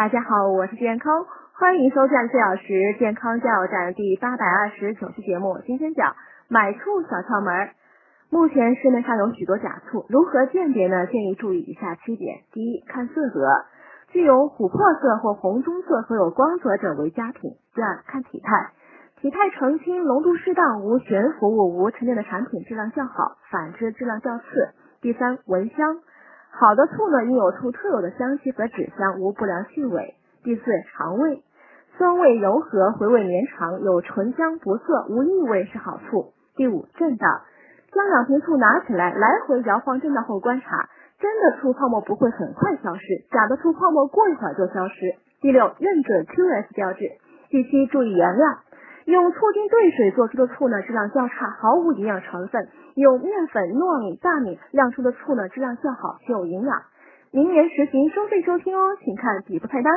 大家好，我是健康，欢迎收看四小时健康加油站第八百二十九期节目。今天讲买醋小窍门。目前市面上有许多假醋，如何鉴别呢？建议注意以下七点：第一，看色泽，具有琥珀色或红棕色和有光泽者为佳品。第二，看体态，体态澄清、浓度适当、无悬浮物、无沉淀的产品质量较好，反之质量较次。第三，闻香。好的醋呢，应有醋特有的香气和脂香，无不良气味。第四，肠胃，酸味柔和，回味绵长，有醇香不涩，无异味是好醋。第五，震荡，将两瓶醋拿起来，来回摇晃震荡后观察，真的醋泡沫不会很快消失，假的醋泡沫过一会儿就消失。第六，认准 QS 标志。第七，注意原料。用醋精兑水做出的醋呢，质量较差，毫无营养成分；用面粉、糯米、大米酿出的醋呢，质量较好，具有营养。明年实行收费收听哦，请看底部菜单。